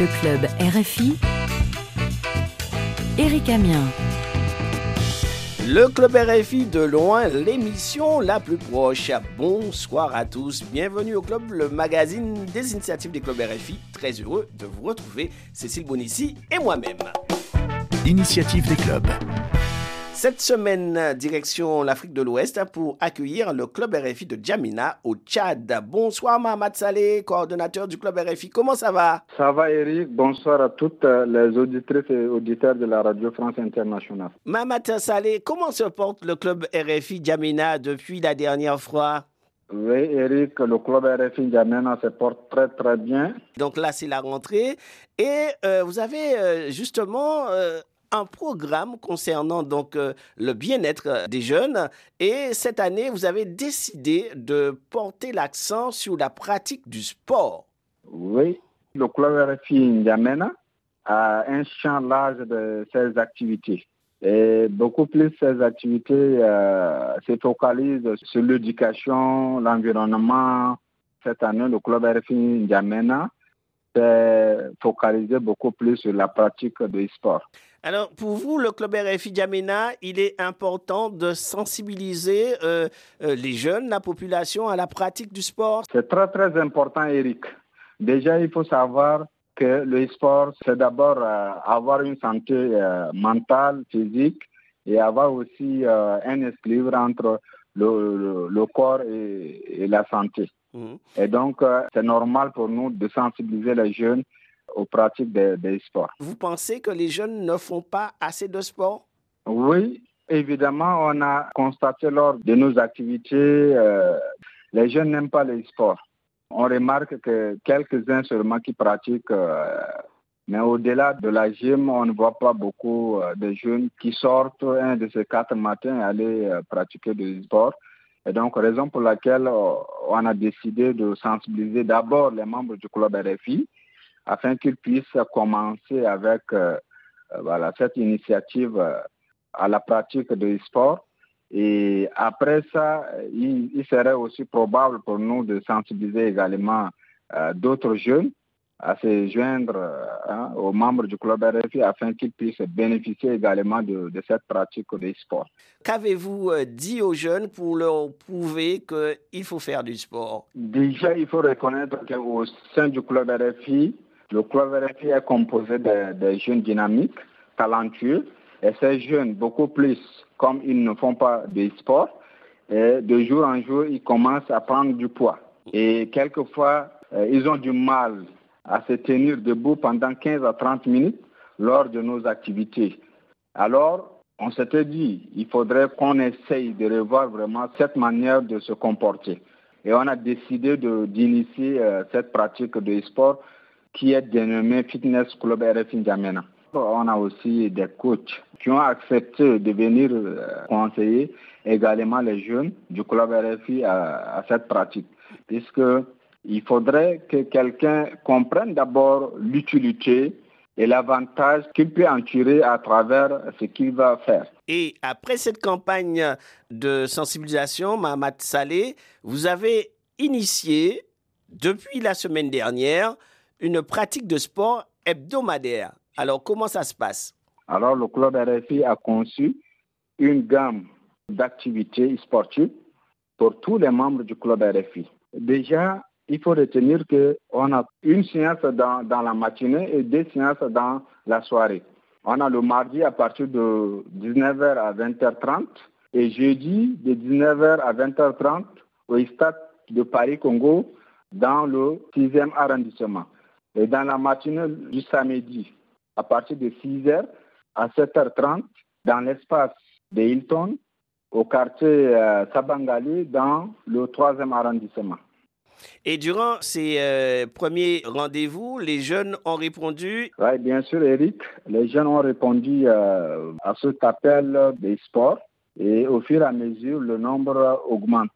Le club RFI. Eric Amien. Le club RFI de loin, l'émission la plus proche. Bonsoir à tous, bienvenue au club, le magazine des initiatives des clubs RFI. Très heureux de vous retrouver, Cécile Bonissi et moi-même. Initiative des clubs. Cette semaine, direction l'Afrique de l'Ouest pour accueillir le club RFI de Djamina au Tchad. Bonsoir Mohamed Saleh, coordonnateur du club RFI. Comment ça va? Ça va Eric. Bonsoir à toutes les auditrices et auditeurs de la Radio France Internationale. Mohamed Saleh, comment se porte le club RFI Djamina depuis la dernière fois? Oui, Eric, le club RFI Djamena se porte très très bien. Donc là, c'est la rentrée. Et euh, vous avez euh, justement euh, programme concernant donc euh, le bien-être euh, des jeunes. Et cette année, vous avez décidé de porter l'accent sur la pratique du sport. Oui, le club RFI N'Djamena a un champ large de ses activités. Et beaucoup plus ces activités euh, se focalisent sur l'éducation, l'environnement. Cette année, le club RFI N'Djamena s'est focalisé beaucoup plus sur la pratique du sport. Alors, pour vous, le club RFI Djamena, il est important de sensibiliser euh, euh, les jeunes, la population à la pratique du sport? C'est très, très important, Eric. Déjà, il faut savoir que le sport, c'est d'abord euh, avoir une santé mentale, physique, et avoir aussi un équilibre entre le, corps et, la santé. Mmh. Et donc, c'est normal pour nous de sensibiliser les jeunes aux pratiques des, sports. Vous pensez que les jeunes ne font pas assez de sport? Oui, évidemment, on a constaté lors de nos activités, euh, les jeunes n'aiment pas les sports. On remarque que quelques-uns seulement qui pratiquent, euh, mais au-delà de la gym, on ne voit pas beaucoup euh, de jeunes qui sortent un de ces quatre matins et aller pratiquer du sport. Et donc, raison pour laquelle on a décidé de sensibiliser d'abord les membres du club RFI, afin qu'ils puissent commencer avec euh, euh, cette initiative euh, à la pratique de sport. Et après ça, il, serait aussi probable pour nous de sensibiliser également d'autres jeunes à se joindre hein, aux membres du club RFI afin qu'ils puissent bénéficier également de, de cette pratique de sport. Qu'avez-vous dit aux jeunes pour leur prouver qu'il faut faire du sport? Déjà, il faut reconnaître qu'au sein du club RFI, le club RFI est composé de, jeunes dynamiques, talentueux, et ces jeunes, beaucoup plus, comme ils ne font pas de sport, et de jour en jour, ils commencent à prendre du poids. Et quelquefois, euh, ils ont du mal à se tenir debout pendant 15 à 30 minutes lors de nos activités. Alors, on s'était dit, il faudrait qu'on essaye de revoir vraiment cette manière de se comporter. Et on a décidé d'initier euh, cette pratique de sport qui est dénommé Fitness Club RF N'Djamena. On a aussi des coachs qui ont accepté de venir euh, conseiller également les jeunes du club RFI à, à cette pratique, puisque il faudrait que quelqu'un comprenne d'abord l'utilité et l'avantage qu'il peut en tirer à travers ce qu'il va faire. Et après cette campagne de sensibilisation, Mahamat Saleh, vous avez initié depuis la semaine dernière une pratique de sport hebdomadaire. Alors, comment ça se passe? Alors, le club RFI a conçu une gamme d'activités sportives pour tous les membres du club RFI. Déjà, il faut retenir qu'on a une séance dans, dans, la matinée et deux séances dans la soirée. On a le mardi à partir de 19h à 20h30 et jeudi de 19h à 20h30 au stade de Paris-Congo dans le 6e arrondissement. Et dans la matinée du samedi, à partir de 6h à 7h30, dans l'espace de Hilton, au quartier euh, Sabangali, dans le 3e arrondissement. Et durant ces euh, premiers rendez-vous, les jeunes ont répondu Oui, bien sûr, Eric. Les jeunes ont répondu euh, à cet appel des sports et au fur et à mesure, le nombre augmente.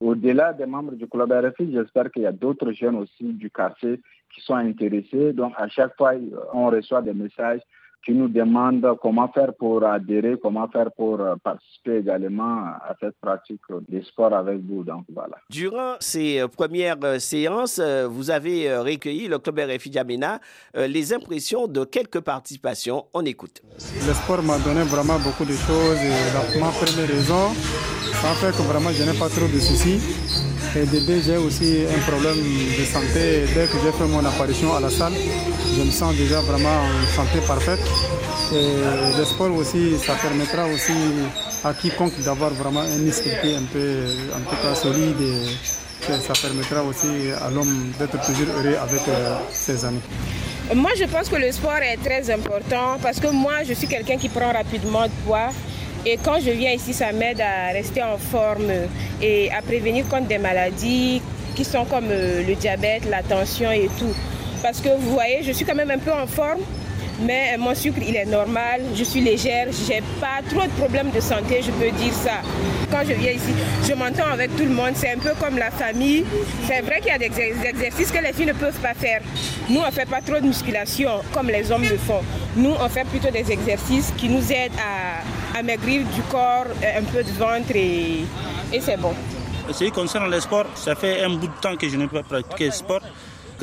Au-delà des membres du club RFI, j'espère qu'il y a d'autres jeunes aussi du quartier qui sont intéressés. Donc, à chaque fois, on reçoit des messages qui nous demandent comment faire pour adhérer, comment faire pour euh, participer également à cette pratique des sports avec vous. Donc, voilà. Durant ces euh, premières euh, séances, vous avez recueilli, le club RFI Djamena, les impressions de quelques participations. On écoute. Le sport m'a donné vraiment beaucoup de choses. Et ma première raison, ça fait que vraiment je n'ai pas trop de soucis. Et de j'ai aussi un problème de santé. Dès que j'ai fait mon apparition à la salle, je me sens déjà vraiment en santé parfaite. Et le sport aussi, ça permettra aussi à quiconque d'avoir vraiment un esprit un peu, en solide. Et ça permettra aussi à l'homme d'être toujours heureux avec euh, ses amis. Moi, je pense que le sport est très important parce que moi, je suis quelqu'un qui prend rapidement de poids. Et quand je viens ici, ça m'aide à rester en forme et à prévenir contre des maladies qui sont comme euh, le diabète, la tension et tout. Parce que vous voyez, je suis quand même un peu en forme, mais mon sucre il est normal, je suis légère, j'ai pas trop de problèmes de santé, je peux dire ça. Quand je viens ici, je m'entends avec tout le monde, c'est un peu comme la famille. C'est vrai qu'il y a des exercices que les filles ne peuvent pas faire. Nous, on fait pas trop de musculation comme les hommes le font. Nous, on fait plutôt des exercices qui nous aident à, maigrir du corps, un peu de ventre et, et c'est bon. Ce qui concerne le sport, ça fait un bout de temps que je n'ai pas pratiqué le sport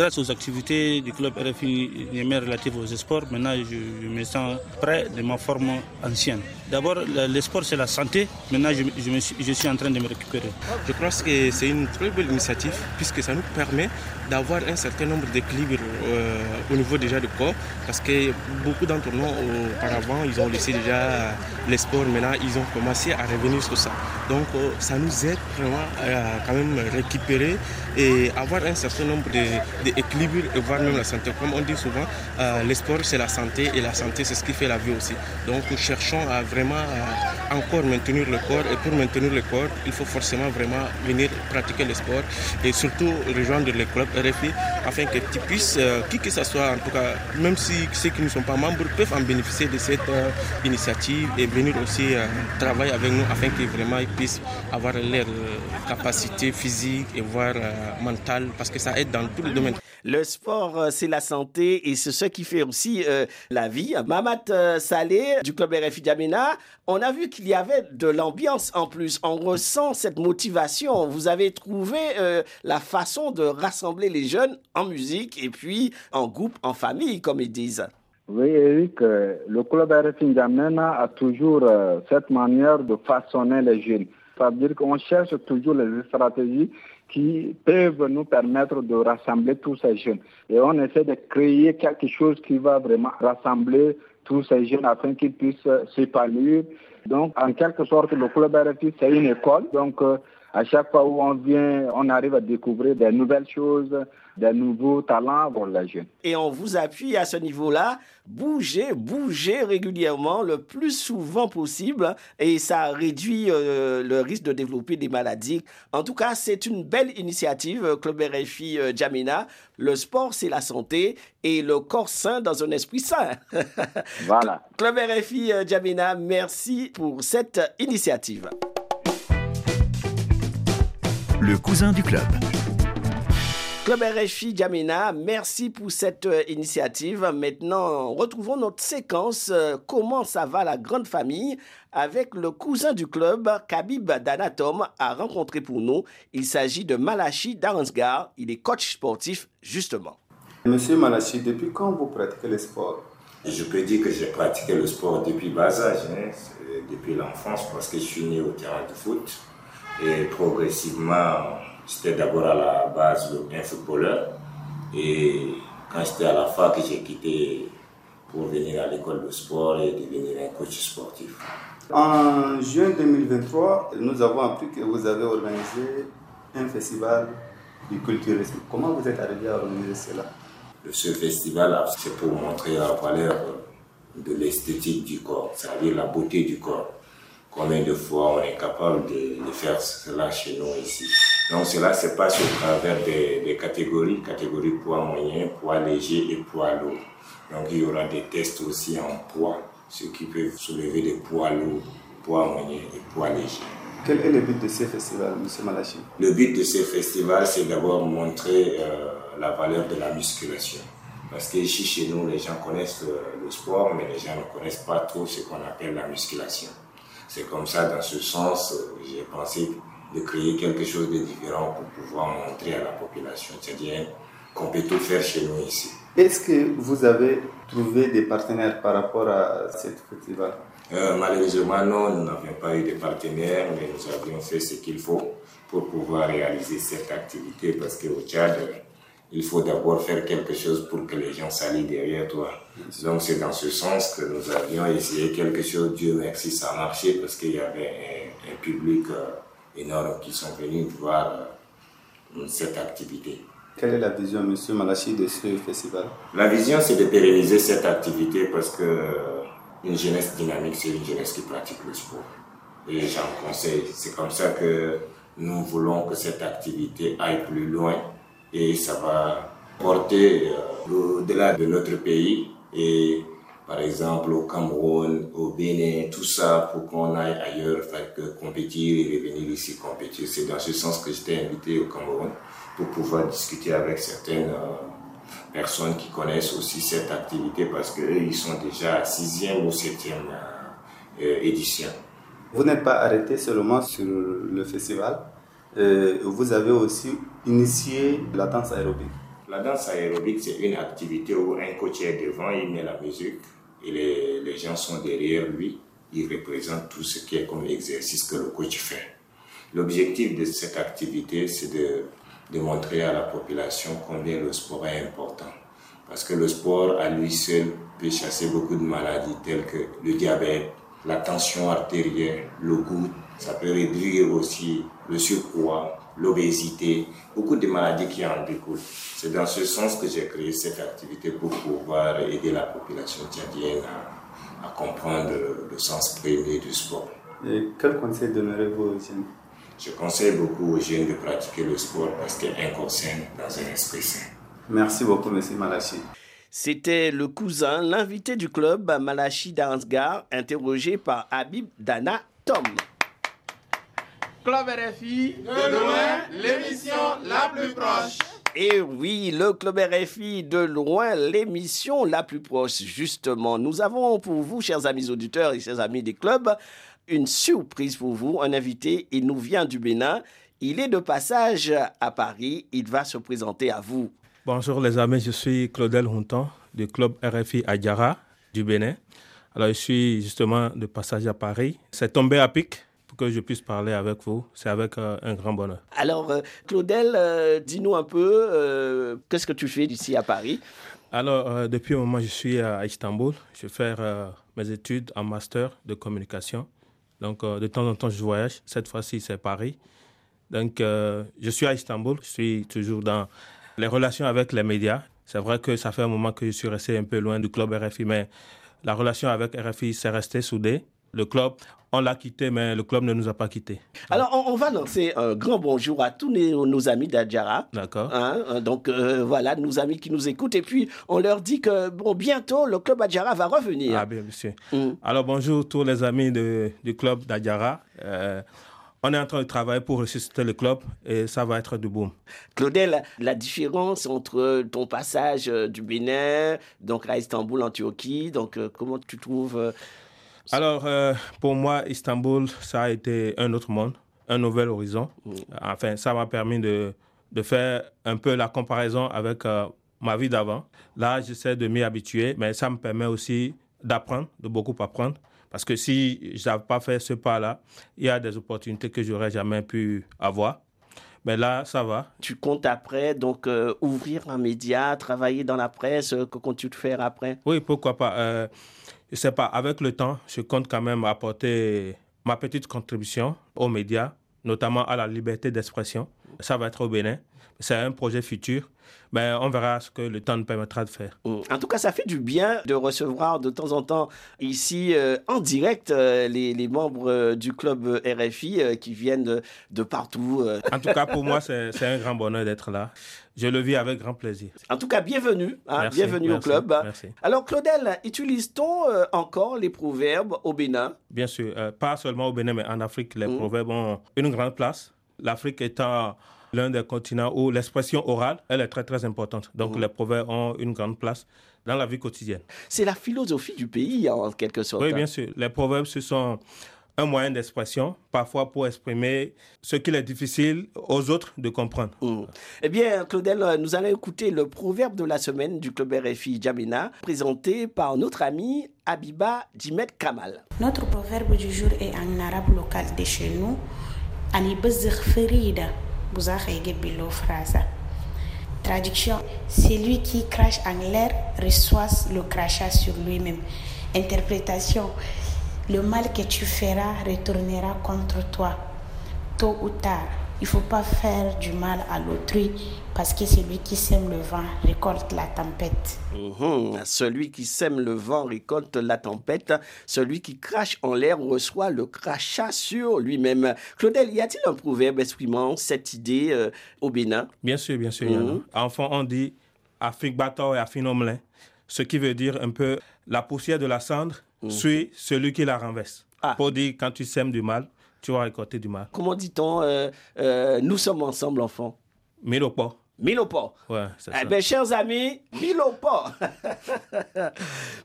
grâce aux activités du club RFI Niamey relatives aux sports, maintenant je, me sens prêt de ma forme ancienne. D'abord, le, sport c'est la santé, maintenant je, je, suis, en train de me récupérer. Je pense que c'est une très belle initiative puisque ça nous permet d'avoir un certain nombre d'équilibres euh, au niveau déjà du corps parce que beaucoup d'entre nous auparavant ils ont laissé déjà les sports, maintenant ils ont commencé à revenir sur ça. Donc euh, ça nous aide vraiment à quand même récupérer et avoir un certain nombre d'équilibres et voir même la santé. Comme on dit souvent, euh, le sport c'est la santé et la santé c'est ce qui fait la vie aussi. Donc nous cherchons à vraiment euh, encore maintenir le corps et pour maintenir le corps, il faut forcément vraiment venir pratiquer le sport et surtout rejoindre les clubs RFI afin que tu puisses, euh, qui que ce soit en tout cas, même si ceux qui ne sont pas membres peuvent en bénéficier de cette initiative et venir aussi travailler avec nous afin qu'ils vraiment puissent avoir leur capacité physique et voir mental parce que ça aide dans tous les domaines. Le sport, euh, c'est la santé et c'est ce qui fait aussi euh, la vie. Mamat euh, Salé du club RFI Djamena, on a vu qu'il y avait de l'ambiance en plus. On ressent cette motivation. Vous avez trouvé la façon de rassembler les jeunes en musique et puis en groupe, en famille, comme ils disent. Oui, Eric, le club RFI Djamena a toujours cette manière de façonner les jeunes. Ça veut dire qu'on cherche toujours les stratégies qui peuvent nous permettre de rassembler tous ces jeunes. Et on essaie de créer quelque chose qui va vraiment rassembler tous ces jeunes afin qu'ils puissent s'épanouir. Donc, en quelque sorte, le club RFI, c'est une école. Donc, euh, à chaque fois où on vient, on arrive à découvrir des nouvelles choses, des nouveaux talents pour les jeunes. Et on vous appuie à ce niveau-là. Bougez, bougez régulièrement le plus souvent possible et ça réduit euh, le risque de développer des maladies. En tout cas, c'est une belle initiative, euh, Club RFI euh, Jamina. Le sport, c'est la santé et le corps sain dans un esprit sain. voilà. Club RFI Jamina, merci pour cette initiative. Le cousin du club. Club RFI Djamena, merci pour cette euh, initiative. Maintenant, retrouvons notre séquence euh, Comment ça va la grande famille avec le cousin du club, Kabib Danatom, a rencontré pour nous. Il s'agit de Malachi Daransgar. Il est coach sportif, justement. Monsieur Malachi, depuis quand vous pratiquez le sport? Je peux dire que j'ai pratiqué le sport depuis bas âge, hein. depuis l'enfance, parce que je suis né au terrain de foot. Et progressivement, j'étais d'abord à la base un footballeur. Et quand j'étais à la fac, j'ai quitté pour venir à l'école de sport et devenir un coach sportif. En juin 2023, nous avons appris que vous avez organisé un festival du culturisme. Comment vous êtes arrivé à organiser cela? Ce festival, c'est pour montrer la valeur de l'esthétique du corps, c'est-à-dire la beauté du corps. Combien de fois on est capable de, faire cela chez nous ici. Donc cela se passe au travers des, catégories, catégories poids moyen, poids léger et poids lourd. Donc il y aura des tests aussi en poids, ceux qui peuvent soulever des poids lourds, poids moyen et poids léger. Quel est le but de ces festivals, M. Malachi? Le but de ces festivals, c'est d'abord montrer euh, la valeur de la musculation. Parce qu'ici, chez nous, les gens connaissent le, sport, mais les gens ne connaissent pas trop ce qu'on appelle la musculation. C'est comme ça, dans ce sens, j'ai pensé de créer quelque chose de différent pour pouvoir montrer à la population tchadienne qu'on peut tout faire chez nous ici. Est-ce que vous avez trouvé des partenaires par rapport à cette festival? Euh, Malheureusement, non, nous n'avions pas eu de partenaires, mais nous avions fait ce qu'il faut pour pouvoir réaliser cette activité parce qu'au Tchad, il faut d'abord faire quelque chose pour que les gens s'allient derrière toi. Donc c'est dans ce sens que nous avions essayé quelque chose. Dieu merci, ça a marché parce qu'il y avait un, public euh, énorme qui sont venus voir euh, cette activité. Quelle est la vision, Monsieur Malachi, de ce festival? La vision, c'est de pérenniser cette activité parce que une jeunesse dynamique, c'est une jeunesse qui pratique le sport. Et j'en conseille. C'est comme ça que nous voulons que cette activité aille plus loin et ça va porter euh, au-delà de notre pays et par exemple au Cameroun, au Bénin, tout ça pour qu'on aille ailleurs, faire que compétir et revenir ici compétir. C'est dans ce sens que j'étais invité au Cameroun pour pouvoir discuter avec certaines euh, personnes qui connaissent aussi cette activité parce qu'eux, ils sont déjà à sixième ou septième euh, édition. Vous n'êtes pas arrêté seulement sur le festival euh, vous avez aussi initié la danse aérobique. La danse aérobique, c'est une activité où un coach est devant, il met la musique et les, les gens sont derrière lui. Il représente tout ce qui est comme exercice que le coach fait. L'objectif de cette activité, c'est de, de montrer à la population combien le sport est important. Parce que le sport, à lui seul, peut chasser beaucoup de maladies telles que le diabète, la tension artérielle, le goût. Ça peut réduire aussi le surpoids, l'obésité, beaucoup de maladies qui en découlent. C'est dans ce sens que j'ai créé cette activité pour pouvoir aider la population tchadienne à, comprendre le sens premier du sport. Quel conseil donnerez-vous aux Je conseille beaucoup aux jeunes de pratiquer le sport parce qu'un corps sain dans un esprit sain. Merci beaucoup, M. Malachi. C'était le cousin, l'invité du club, Malachi Dansgar, interrogé par Habib Dana Tom. Club RFI, de loin, l'émission la plus proche. Et oui, le Club RFI, de loin, l'émission la plus proche, justement. Nous avons pour vous, chers amis auditeurs et chers amis des clubs, une surprise pour vous. Un invité, il nous vient du Bénin. Il est de passage à Paris. Il va se présenter à vous. Bonjour les amis, je suis Claudel Hontan du club RFI Adjara du Bénin. Alors je suis justement de passage à Paris. C'est tombé à pic pour que je puisse parler avec vous. C'est avec euh, un grand bonheur. Alors euh, Claudel, euh, dis-nous un peu, qu'est-ce que tu fais ici à Paris? Alors depuis un moment, je suis à Istanbul. Je vais faire mes études en master de communication. Donc de temps en temps, je voyage. Cette fois-ci, c'est Paris. Donc je suis à Istanbul. Je suis toujours dans les relations avec les médias, c'est vrai que ça fait un moment que je suis resté un peu loin du club RFI, mais la relation avec RFI s'est restée soudée. Le club, on l'a quitté, mais le club ne nous a pas quittés. Alors, on, va lancer un grand bonjour à tous nos, amis d'Adjara. D'accord. Hein, euh, donc, euh, voilà, nos amis qui nous écoutent. Et puis, on leur dit que, bon, bientôt, le club Adjara va revenir. Ah, bien, monsieur. Mm. Alors, bonjour tous les amis du club d'Adjara. Euh, on est en train de travailler pour ressusciter le club et ça va être du boom. Claudel, la différence entre ton passage euh, du Bénin, donc à Istanbul, en Turquie, donc comment tu trouves euh, Alors, pour moi, Istanbul, ça a été un autre monde, un nouvel horizon. Mm. Enfin, ça m'a permis de, de, faire un peu la comparaison avec ma vie d'avant. Là, j'essaie de m'y habituer, mais ça me permet aussi d'apprendre, de beaucoup apprendre. Parce que si je n'avais pas fait ce pas-là, il y a des opportunités que j'aurais jamais pu avoir. Mais là, ça va. Tu comptes après, donc, euh, ouvrir un média, travailler dans la presse, euh, que comptes-tu faire après? Oui, pourquoi pas. Euh, je sais pas, avec le temps, je compte quand même apporter ma petite contribution aux médias, notamment à la liberté d'expression. Ça va être au Bénin. C'est un projet futur ben, on verra ce que le temps nous permettra de faire. Mm. En tout cas, ça fait du bien de recevoir de temps en temps ici euh, en direct euh, les, membres euh, du club RFI qui viennent de, partout. En tout cas, pour moi, c'est un grand bonheur d'être là. Je le vis avec grand plaisir. En tout cas, bienvenue. Hein, bienvenue au club. Merci. Alors, Claudel, utilise-t-on encore les proverbes au Bénin? Bien sûr. pas seulement au Bénin, mais en Afrique, les mm. proverbes ont une grande place. L'Afrique étant l'un des continents où l'expression orale, elle est très très importante. Donc Mhm. les proverbes ont une grande place dans la vie quotidienne. C'est la philosophie du pays, en quelque sorte. Oui, bien sûr. Les proverbes, ce sont un moyen d'expression, parfois pour exprimer ce qu'il est difficile aux autres de comprendre. Eh bien, Claudel, nous allons écouter le proverbe de la semaine du club RFI Jamina, présenté par notre ami Abiba Djimet Kamal. Notre proverbe du jour est en arabe local de chez nous. Frasa. Traduction Celui qui crache en l'air reçoit le crachat sur lui-même. Interprétation Le mal que tu feras retournera contre toi, tôt ou tard. Il ne faut pas faire du mal à l'autrui parce que celui qui sème le vent récolte la tempête. Mhm. Celui qui sème le vent récolte la tempête. Celui qui crache en l'air reçoit le crachat sur lui-même. Claudel, y a-t-il un proverbe exprimant cette idée euh, au Bénin? Bien sûr, bien sûr. il y en a. Mhm. Enfant, on dit Afrique bateau et Afinomlin, ce qui veut dire un peu la poussière de la cendre Mhm. suit celui qui la renverse. Ah. Pour dire quand tu sèmes du mal, tu vas récolter du mal. Comment dit-on euh, euh, Nous sommes ensemble, enfants. Au pas. Ouais, c'est Eh ça. bien, chers amis, pas.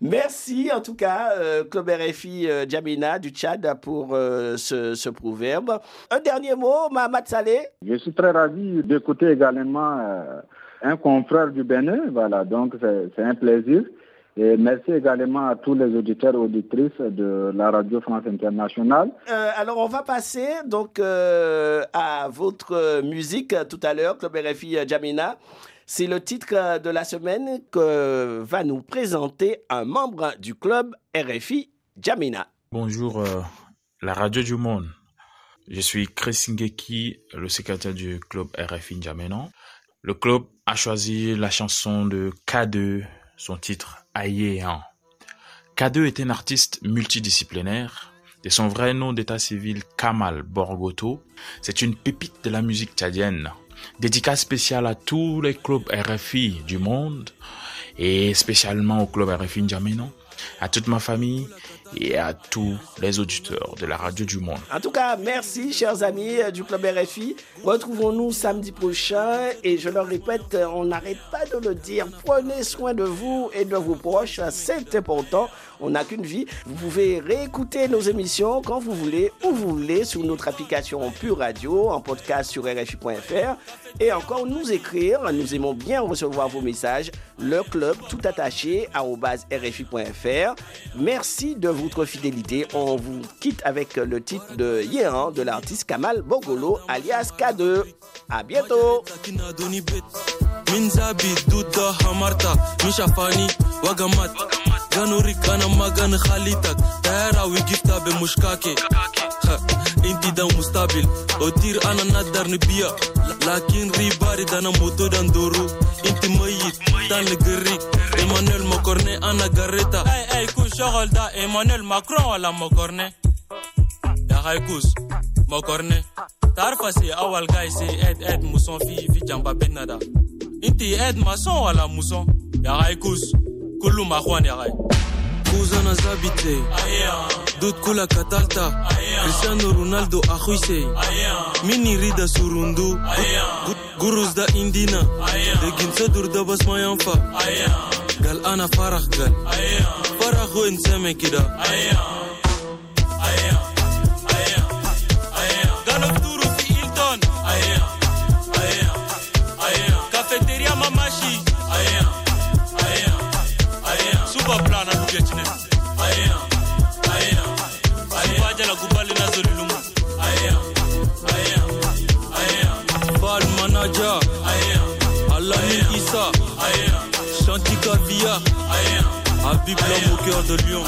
Merci en tout cas, euh, Club RFI euh, Jamina du Tchad pour euh, ce, ce proverbe. Un dernier mot, Mahamad Saleh. Je suis très ravi d'écouter également euh, un confrère du Bénin. Voilà, donc c'est c'est un plaisir. Et merci également à tous les auditeurs et auditrices de la Radio France Internationale. Euh, alors, on va passer donc euh, à votre musique tout à l'heure, Club RFI Jamina. C'est le titre de la semaine que va nous présenter un membre du club RFI Jamina. Bonjour, euh, la radio du monde. Je suis Chris Ngeki, le secrétaire du club RFI N'Djamena. Le club a choisi la chanson de K2, son titre Ayehan. K2 est un artiste multidisciplinaire. De son vrai nom d'état civil Kamal Borgoto, c'est une pépite de la musique tchadienne. Dédicace spéciale à tous les clubs RFI du monde et spécialement au club RFI N'Djamena, à toute ma famille et à tous les auditeurs de la radio du monde. En tout cas, merci, chers amis euh, du Club RFI. Retrouvons-nous samedi prochain. Et je le répète, euh, on n'arrête pas de le dire. Prenez soin de vous et de vos proches. C'est important. On n'a qu'une vie. Vous pouvez réécouter nos émissions quand vous voulez, où vous voulez, sur notre application Pure Radio, en podcast sur RFI.fr. Et encore nous écrire. Nous aimons bien recevoir vos messages. Le club tout attaché à RFI.fr. Merci de votre fidélité. On vous quitte avec le titre de Yéhan de l'artiste Kamal Bogolo alias K2. À bientôt. Inti dan mustabil otir ana nadar ni biya lakin ribari dana moto dan doru inti mayit le grik Emmanuel Mokorne ana gareta ay ay kun shogol da Emmanuel Macron wala Mokorne ya haikus Mokorne tarfa se awal guy se ed ed muson fi fi jamba benada inti ed mason wala muson ya haikus kullu mahwan ya hay kuzana zabite dut kula katalta. Cristiano ronaldo akhuise mini rida surundu. Gu- gurus da indina. Degin sadur da bas mayanfa gal ana farah gal. Farah ho inseme kida. Cafeteria Mamashi. Suba plana lugechine Suba L'homme au cœur de Lyon